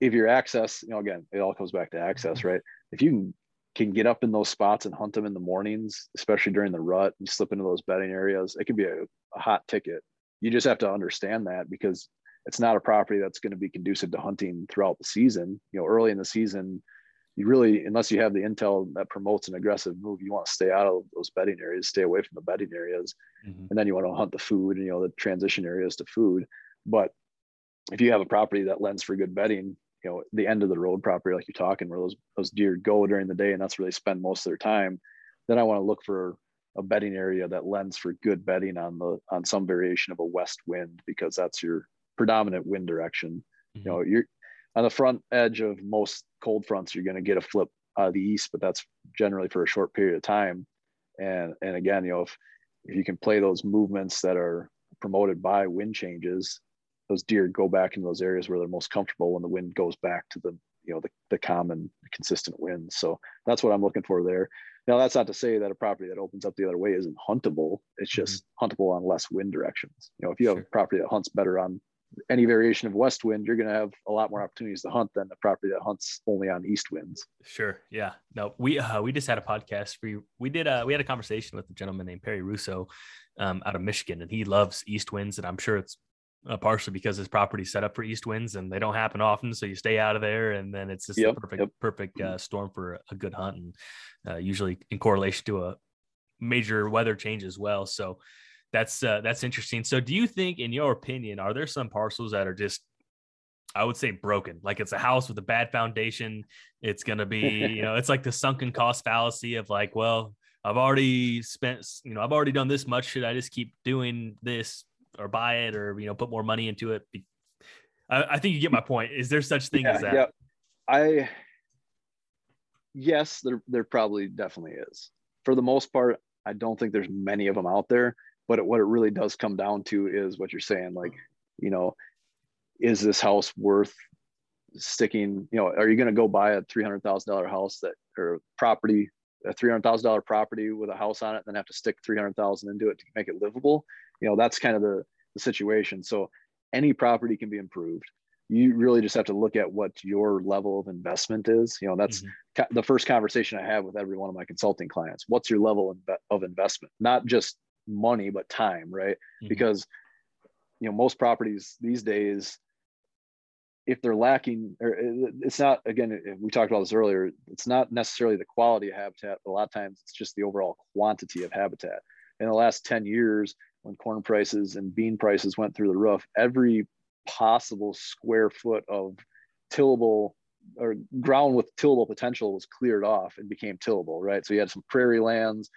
B: if your access you know again it all comes back to access mm-hmm. right if you can can get up in those spots and hunt them in the mornings, especially during the rut, you slip into those bedding areas, it can be a, a hot ticket you just have to understand that because it's not a property that's going to be conducive to hunting throughout the season. You know, early in the season, you really, unless you have the intel that promotes an aggressive move, you want to stay out of those bedding areas, stay away from the bedding areas, mm-hmm. and then you want to hunt the food and you know the transition areas to food. But if you have a property that lends for good bedding, you know the end of the road property, like you're talking, where those those deer go during the day, and that's where they spend most of their time. Then I want to look for a bedding area that lends for good bedding on the on some variation of a west wind because that's your predominant wind direction. Mm-hmm. You know, you're on the front edge of most cold fronts, you're going to get a flip out of the east, but that's generally for a short period of time. And and again, you know, if if you can play those movements that are promoted by wind changes, those deer go back into those areas where they're most comfortable when the wind goes back to the you know the, the common consistent winds. So that's what I'm looking for there. Now, that's not to say that a property that opens up the other way isn't huntable. It's mm-hmm. just mm-hmm. huntable on less wind directions. You know, if you have sure. a property that hunts better on any variation of west wind, you're going to have a lot more opportunities to hunt than a property that hunts only on east winds.
A: Sure. Yeah. No, we uh, we just had a podcast. We we did uh, we had a conversation with a gentleman named Perry Russo um, out of Michigan, and he loves east winds, and I'm sure it's uh, partially because his property set up for east winds and they don't happen often. So you stay out of there, and then it's just yep, a perfect yep. perfect uh, storm for a good hunt, and uh, usually in correlation to a major weather change as well. So that's uh, that's interesting. So do you think, in your opinion, are there some parcels that are just I would say broken. Like it's a house with a bad foundation. It's going to be, you know, it's like the sunken cost fallacy of like, well, I've already spent, you know, I've already done this much. Should I just keep doing this or buy it or you know put more money into it. I, I think you get my point. Is there such thing yeah, as that? Yeah,
B: I yes, there there probably definitely is. For the most part, I don't think there's many of them out there. But it, what it really does come down to is what you're saying, like you know, is this house worth sticking, you know, are you going to go buy a $300,000 house that or property, a $300,000 property with a house on it, and then have to stick 300,000 into it to make it livable? You know, that's kind of the, the situation. So any property can be improved. You really just have to look at what your level of investment is. You know, that's mm-hmm. the first conversation I have with every one of my consulting clients. What's your level of investment? Not just money, but time, right? Mm-hmm. Because, you know, most properties these days, if they're lacking or uh, it's not again uh, we talked about this earlier it's not necessarily the quality of habitat a lot of times it's just the overall quantity of habitat. In the last 10 years when corn prices and bean prices went through the roof every possible square foot of tillable or ground with tillable potential was cleared off and became tillable right? So you had some prairie lands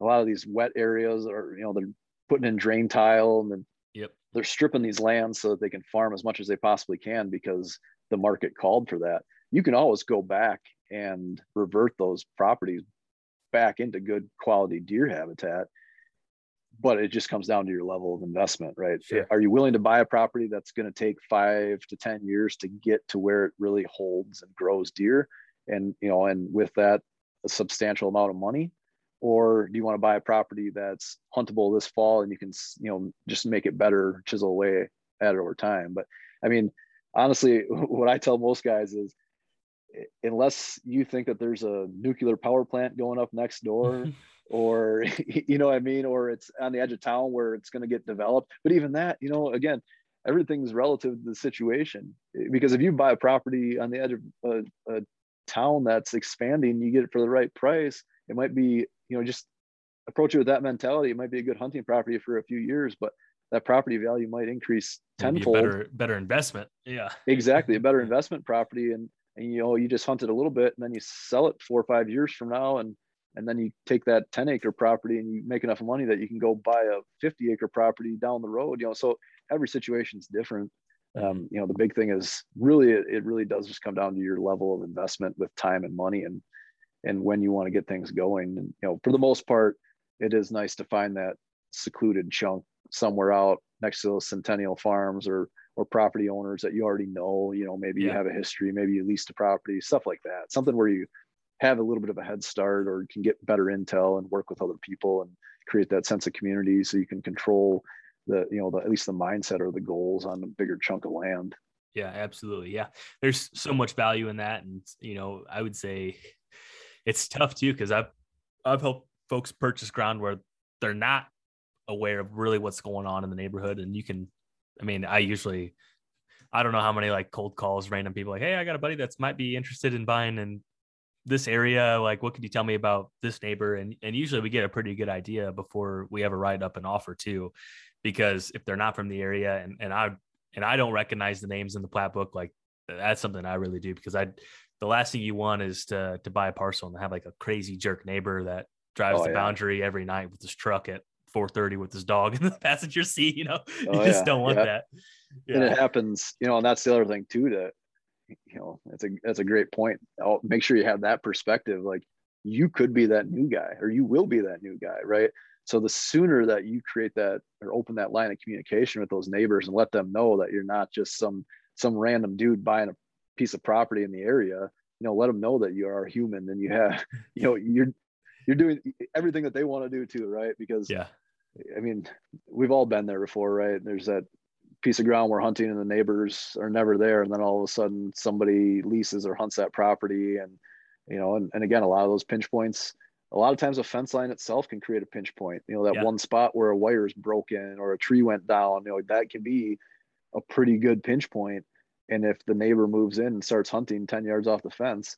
B: a lot of these wet areas are you know they're putting in drain tile and then they're stripping these lands so that they can farm as much as they possibly can because the market called for that. You can always go back and revert those properties back into good quality deer habitat but it just comes down to your level of investment right sure. are you willing to buy a property that's going to take five to ten years to get to where it really holds and grows deer and you know and with that a substantial amount of money or do you want to buy a property that's huntable this fall and you can you know just make it better chisel away at it over time? But i mean honestly what i tell most guys is unless you think that there's a nuclear power plant going up next door or you know what i mean? Or it's on the edge of town where it's going to get developed. But even that you know again everything's relative to the situation eh, because if you buy a property on the edge of a, a town that's expanding you get it for the right price it might be you know just approach it with that mentality. It might be a good hunting property for a few years but that property value might increase tenfold.
C: better better investment. Yeah.
B: Exactly a better investment property and and you know you just hunt it a little bit and then you sell it four or five years from now and and then you take that 10 acre property and you make enough money that you can go buy a 50 acre property down the road you know so every situation is different um, you know the big thing is really it, it really does just come down to your level of investment with time and money and and when you want to get things going. And you know, for the most part, it is nice to find that secluded chunk somewhere out next to those centennial farms or or property owners that you already know. You know, maybe yeah. you have a history, maybe you leased a property, stuff like that. Something where you have a little bit of a head start or can get better intel and work with other people and create that sense of community so you can control the you know the, at least the mindset or the goals on a bigger chunk of land
C: yeah absolutely yeah there's so much value in that and you know i would say it's tough too because I've I've helped folks purchase ground where they're not aware of really what's going on in the neighborhood, and you can. I mean, I usually I don't know how many like cold calls, random people like, hey, I got a buddy that's might be interested in buying in this area. Like, what could you tell me about this neighbor? And and usually we get a pretty good idea before we ever write up an offer too, because if they're not from the area and and I and I don't recognize the names in the plat book, like that's something I really do because I the last thing you want is to to buy a parcel and have like a crazy jerk neighbor that drives oh, the yeah. boundary every night with his truck at 4:30 with his dog in the passenger seat. You know, oh, you just yeah. don't want yeah. that.
B: And it happens, you know, and that's the other thing too. To you know, that's a that's a great point. I'll make sure you have that perspective. Like you could be that new guy, or you will be that new guy, right? So the sooner that you create that or open that line of communication with those neighbors and let them know that you're not just some some random dude buying a piece of property in the area you know let them know that you are human and you have you know you're you're doing everything that they want to do too right? Because
C: yeah.
B: I mean we've all been there before right? There's that piece of ground we're hunting and the neighbors are never there and then all of a sudden somebody leases or hunts that property and you know and, and again a lot of those pinch points a lot of times a fence line itself can create a pinch point you know that yeah. one spot where a wire is broken or a tree went down you know that can be a pretty good pinch point and if the neighbor moves in and starts hunting 10 yards off the fence,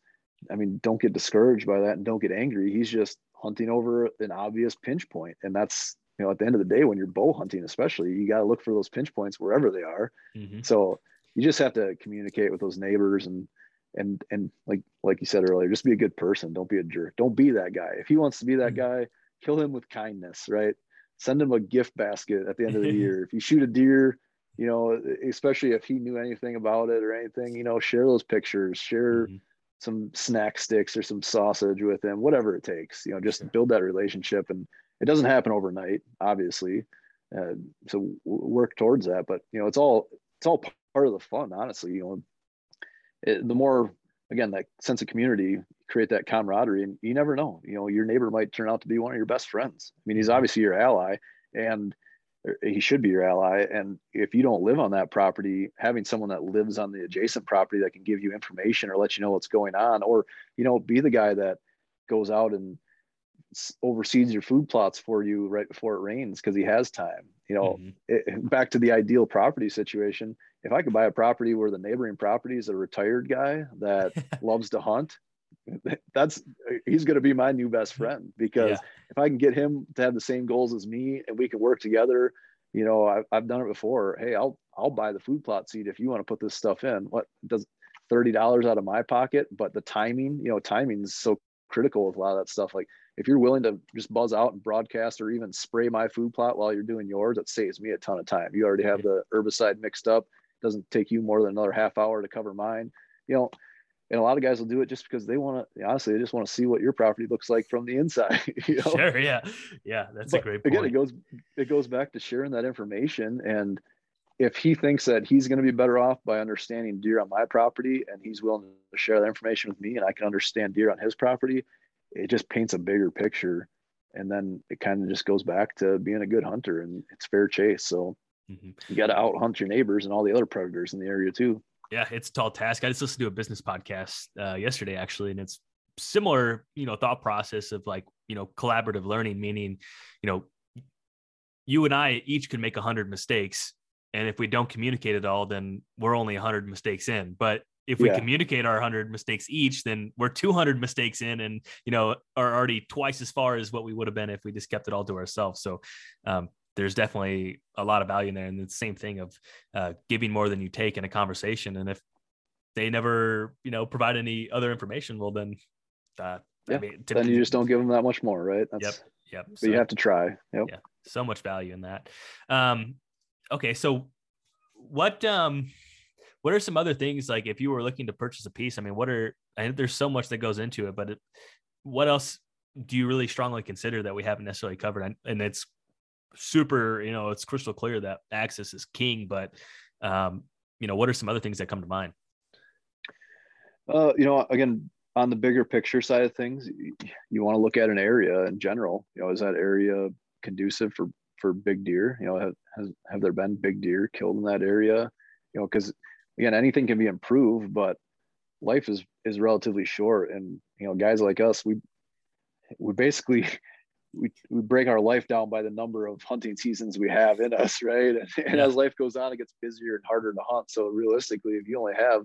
B: I mean, don't get discouraged by that and don't get angry. He's just hunting over an obvious pinch point. And that's, you know, at the end of the day, when you're bow hunting, especially, you got to look for those pinch points wherever they are. Mm-hmm. So you just have to communicate with those neighbors and, and, and like, like you said earlier, just be a good person. Don't be a jerk. Don't be that guy. If he wants to be that mm-hmm. guy, kill him with kindness, right? Send him a gift basket at the end of the year. If you shoot a deer, you know, especially if he knew anything about it or anything, you know, share those pictures, share mm-hmm. some snack sticks or some sausage with him, whatever it takes, you know, just sure. build that relationship. And it doesn't happen overnight, obviously. Uh, so work towards that, but you know, it's all, it's all part of the fun, honestly, you know, it, the more again that sense of community create that camaraderie and you never know you know your neighbor might turn out to be one of your best friends i mean he's mm-hmm. obviously your ally and he should be your ally and if you don't live on that property having someone that lives on the adjacent property that can give you information or let you know what's going on or you know be the guy that goes out and oversees your food plots for you right before it rains because he has time you know mm-hmm. it, back to the ideal property situation if i could buy a property where the neighboring property is a retired guy that loves to hunt that's he's going to be my new best friend because yeah. if I can get him to have the same goals as me and we can work together, you know, I've, I've done it before. Hey, I'll I'll buy the food plot seed if you want to put this stuff in. What does thirty dollars out of my pocket? But the timing, you know, timing is so critical with a lot of that stuff. Like if you're willing to just buzz out and broadcast or even spray my food plot while you're doing yours, it saves me a ton of time. You already have the herbicide mixed up. It doesn't take you more than another half hour to cover mine. You know, and a lot of guys will do it just because they want to honestly they just want to see what your property looks like from the inside you know?
C: sure yeah yeah that's but a great
B: point. again it goes it goes back to sharing that information and if he thinks that he's going to be better off by understanding deer on my property and he's willing to share that information with me and i can understand deer on his property it just paints a bigger picture and then it kind of just goes back to being a good hunter and it's fair chase so mm-hmm. you got to out hunt your neighbors and all the other predators in the area too
C: yeah, it's a tall task. I just listened to a business podcast uh, yesterday, actually, and it's similar, you know, thought process of like, you know, collaborative learning, meaning, you know, you and I each can make a hundred mistakes. And if we don't communicate at all, then we're only a hundred mistakes in. But if we yeah. communicate our 100 mistakes each then we're 200 mistakes in and you know are already twice as far as what we would have been if we just kept it all to ourselves so um, there's definitely a lot of value in there. And the same thing of uh, giving more than you take in a conversation. And if they never, you know, provide any other information, well, then, uh,
B: yeah, I mean, then you just don't give them that much more, right?
C: That's, yep. Yep.
B: But so, you have to try. Yep.
C: Yeah. So much value in that. Um, okay. So what, um, what are some other things like if you were looking to purchase a piece? I mean, what are, I there's so much that goes into it, but it, what else do you really strongly consider that we haven't necessarily covered? And, and it's super, you know, it's crystal clear that access is king, but, um, you know, what are some other things that come to mind?
B: Uh, you know, again, on the bigger picture side of things, you want to look at an area in general. You know, is that area conducive for for big deer? You know, have has, have there been big deer killed in that area? You know, because again, anything can be improved, but life is is relatively short, and you know, guys like us, we we basically we, we break our life down by the number of hunting seasons we have in us, right? And, and as life goes on, it gets busier and harder to hunt. So realistically, if you only have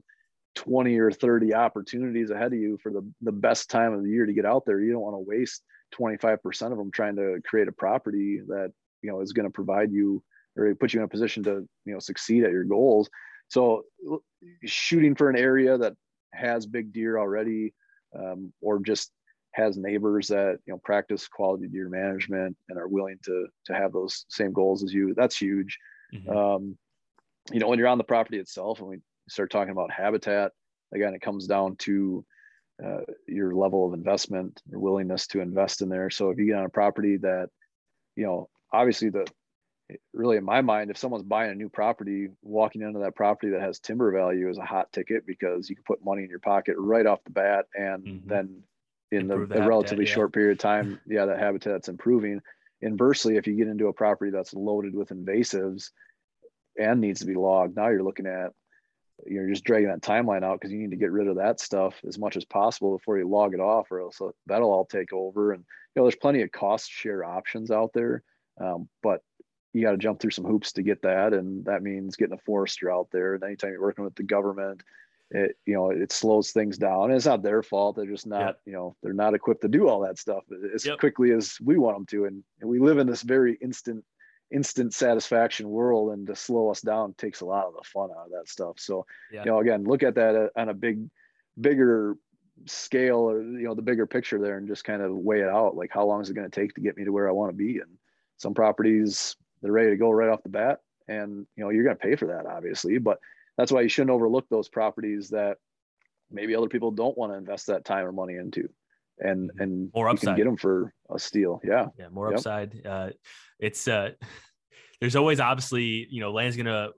B: 20 or 30 opportunities ahead of you for the, the best time of the year to get out there, you don't want to waste 25% of them trying to create a property that, you know, is going to provide you or put you in a position to, you know, succeed at your goals. So shooting for an area that has big deer already, um, or just has neighbors that you know practice quality deer management and are willing to to have those same goals as you that's huge mm-hmm. um, you know when you're on the property itself and we start talking about habitat again it comes down to uh, your level of investment your willingness to invest in there so if you get on a property that you know obviously the really in my mind if someone's buying a new property walking into that property that has timber value is a hot ticket because you can put money in your pocket right off the bat and mm-hmm. then in the, the relatively yeah. short period of time, yeah, that habitat's improving. Inversely, if you get into a property that's loaded with invasives and needs to be logged, now you're looking at you're just dragging that timeline out because you need to get rid of that stuff as much as possible before you log it off, or else that'll all take over. And you know, there's plenty of cost share options out there, um, but you got to jump through some hoops to get that, and that means getting a forester out there. And anytime you're working with the government, it you know it slows things down. And it's not their fault. They're just not you know they're not equipped to do all that stuff as yep. quickly as we want them to. And, and, we live in this very instant instant satisfaction world and to slow us down takes a lot of the fun out of that stuff. So yeah. you know again look at that uh, on a big bigger scale or you know the bigger picture there and just kind of weigh it out. Like how long is it going to take to get me to where i want to be? And some properties they're ready to go right off the bat. And you know you're going to pay for that obviously. But that's why you shouldn't overlook those properties that maybe other people don't want to invest that time or money into and mm-hmm. and
C: more upside.
B: you can get them for a steal yeah
C: yeah more yep. upside uh it's uh there's always obviously you know land's gonna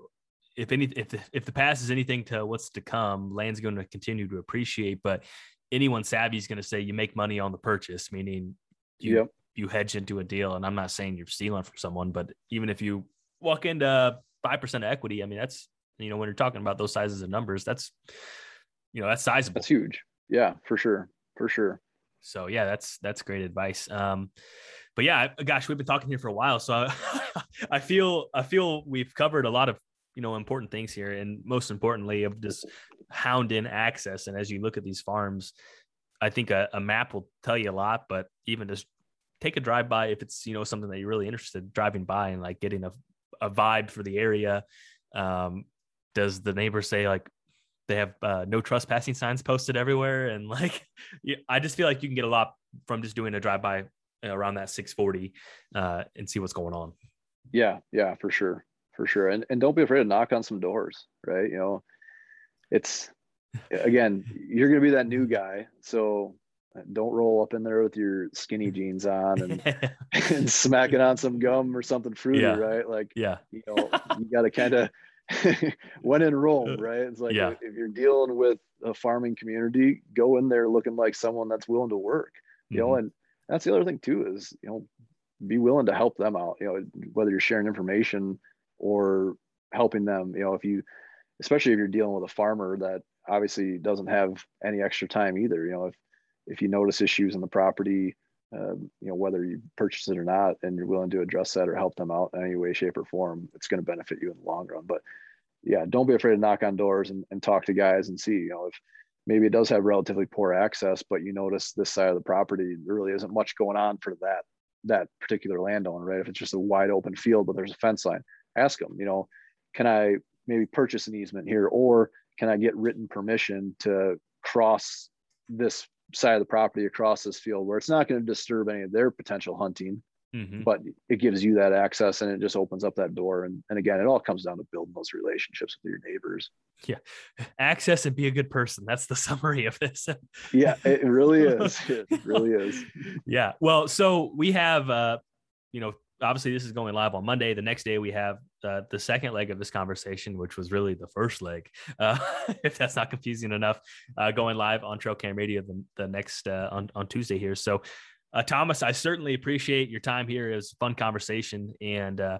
C: if any if the, if the past is anything to what's to come, land's going to continue to appreciate. But anyone savvy is going to say you make money on the purchase, meaning you yep. you hedge into a deal. And I'm not saying you're stealing from someone, but even if you walk into five percent of equity, I mean that's you know when you're talking about those sizes of numbers, that's you know that's sizable.
B: That's huge. Yeah, for sure, for sure.
C: So yeah, that's that's great advice. Um, but yeah, gosh, we've been talking here for a while, so I, I feel I feel we've covered a lot of you know important things here and most importantly of just hound in access and as you look at these farms i think a, a, map will tell you a lot but even just take a drive by if it's you know something that you're really interested driving by and like getting a, a vibe for the area um, does the neighbor say like they have uh, no trespassing signs posted everywhere and like i just feel like you can get a lot from just doing a drive by around that 640 uh, and see what's going on
B: yeah yeah for sure for sure. And and don't be afraid to knock on some doors, right? You know, it's again, you're gonna be that new guy, so don't roll up in there with your skinny jeans on and, and smacking on some gum or something fruity, yeah. right? Like,
C: yeah,
B: you know, you got to kind of when in Rome, right? It's like yeah. if you're dealing with a farming community, go in there looking like someone that's willing to work, you mm-hmm. know, and that's the other thing too is you know be willing to help them out. You know, whether you're sharing information or helping them you know if you especially if you're dealing with a farmer that obviously doesn't have any extra time either you know if if you notice issues in the property um, you know whether you purchase it or not and you're willing to address that or help them out in any way shape or form it's going to benefit you in the long run. But yeah don't be afraid to knock on doors and, and talk to guys and see you know if maybe it does have relatively poor access but you notice this side of the property there really isn't much going on for that that particular landowner right? If it's just a wide open field but there's a fence line ask them, you know, can I maybe purchase an easement here or can I get written permission to cross this side of the property across this field where it's not going to disturb any of their potential hunting, mm-hmm. but it gives you that access and it just opens up that door. And, and again, it all comes down to building those relationships with your neighbors.
C: Yeah. Access and be a good person. That's the summary of this.
B: yeah, it really is. It really is.
C: Yeah. Well, so we have, uh, you know, obviously this is going live on Monday. The next day we have uh, the second leg of this conversation, which was really the first leg, uh, if that's not confusing enough, uh, going live on Trail Cam Radio the, the next uh, on on Tuesday here. So, uh, Thomas, I certainly appreciate your time here. It was a fun conversation, and uh,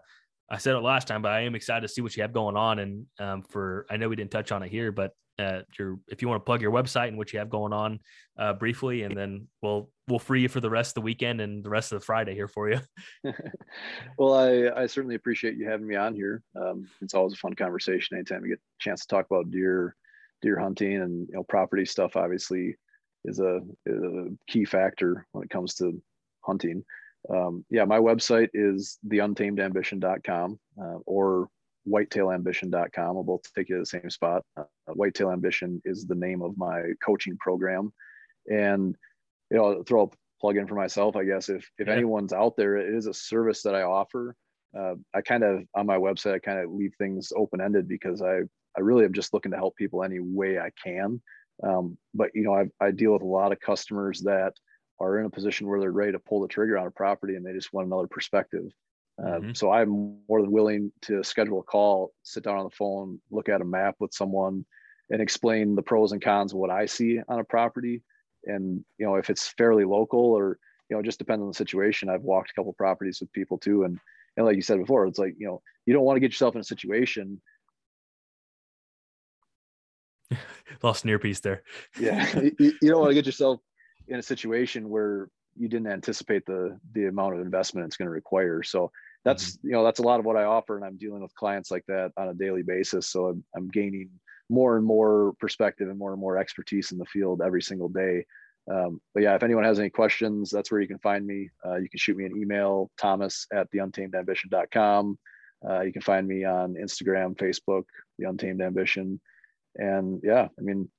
C: I said it last time, but I am excited to see what you have going on. And um, for I know we didn't touch on it here, but uh, your if you want to plug your website and what you have going on uh, briefly, and then we'll we'll free you for the rest of the weekend and the rest of the Friday here for you.
B: well, I I certainly appreciate you having me on here. Um, it's always a fun conversation anytime we get a chance to talk about deer deer hunting and you know property stuff. Obviously, is a, is a key factor when it comes to hunting. Um, yeah, my website is theuntamedambition.com uh, or whitetailambition.com will both take you to the same spot. Uh, Whitetail Ambition is the name of my coaching program. And, you know, I'll throw a plug in for myself, I guess. If, if yeah. anyone's out there, it is a service that I offer. Uh, I kind of, on my website, I kind of leave things open ended because I, I really am just looking to help people any way I can. Um, but, you know, I, I deal with a lot of customers that are in a position where they're ready to pull the trigger on a property and they just want another perspective. Uh, mm-hmm. So I'm more than willing to schedule a call, sit down on the phone, look at a map with someone, and explain the pros and cons of what I see on a property. And you know, if it's fairly local or you know, just depends on the situation. I've walked a couple properties with people too, and and like you said before, it's like you know, you don't want to get yourself in a situation.
C: Lost an earpiece there.
B: yeah, you, you don't want to get yourself in a situation where you didn't anticipate the the amount of investment it's going to require. So that's mm-hmm. you know that's a lot of what I offer, and I'm dealing with clients like that on a daily basis. So I'm, I'm gaining more and more perspective and more and more expertise in the field every single day. Um, but yeah, if anyone has any questions, that's where you can find me. Uh, you can shoot me an email, thomas at theuntamedambition.com. Uh, you can find me on Instagram, Facebook, The Untamed Ambition. And yeah, I mean,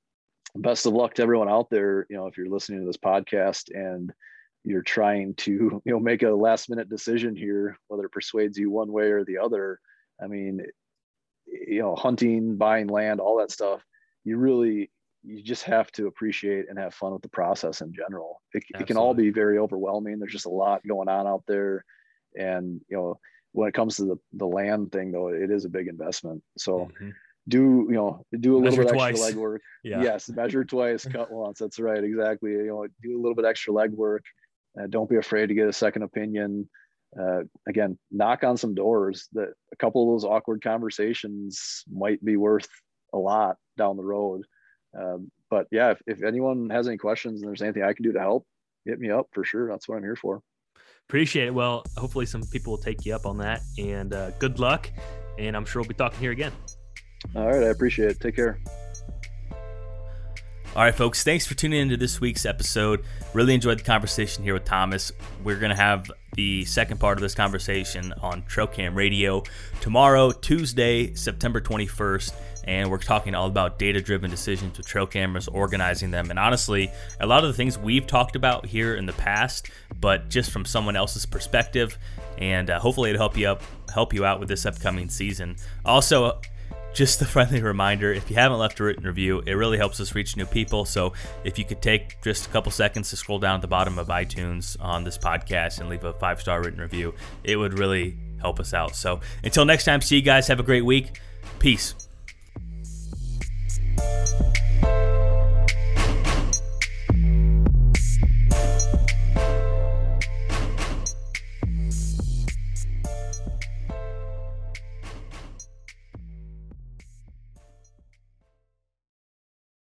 B: best of luck to everyone out there. You know, if you're listening to this podcast and you're trying to you know make a last minute decision here whether it persuades you one way or the other i mean you know hunting buying land all that stuff you really you just have to appreciate and have fun with the process in general it, it can all be very overwhelming there's just a lot going on out there and you know when it comes to the, the land thing though, it is a big investment. So mm-hmm. do, you know, do a measure little bit twice. extra legwork. Yeah. Yes. Measure twice, cut once. That's right. Exactly. You know, do a little bit extra legwork. Uh, don't be afraid to get a second opinion. Uh, again, knock on some doors that a couple of those awkward conversations might be worth a lot down the road. Um, but yeah, if, if anyone has any questions and there's anything I can do to help, hit me up for sure. That's what I'm here for.
C: Appreciate it. Well, hopefully some people will take you up on that and uh, good luck. And I'm sure we'll be talking here again.
B: All right. I appreciate it. Take care.
A: All right, folks, thanks for tuning into this week's episode. Really enjoyed the conversation here with Thomas. We're going to have the second part of this conversation on Trail Cam Radio tomorrow, Tuesday, September 21st. And we're talking all about data driven decisions with trail cameras, organizing them. And honestly, a lot of the things we've talked about here in the past, but just from someone else's perspective. And uh, hopefully, it'll help you up, help you out with this upcoming season. Also, just a friendly reminder if you haven't left a written review, it really helps us reach new people. So if you could take just a couple seconds to scroll down at the bottom of iTunes on this podcast and leave a five star written review, it would really help us out. So until next time, see you guys. Have a great week. Peace.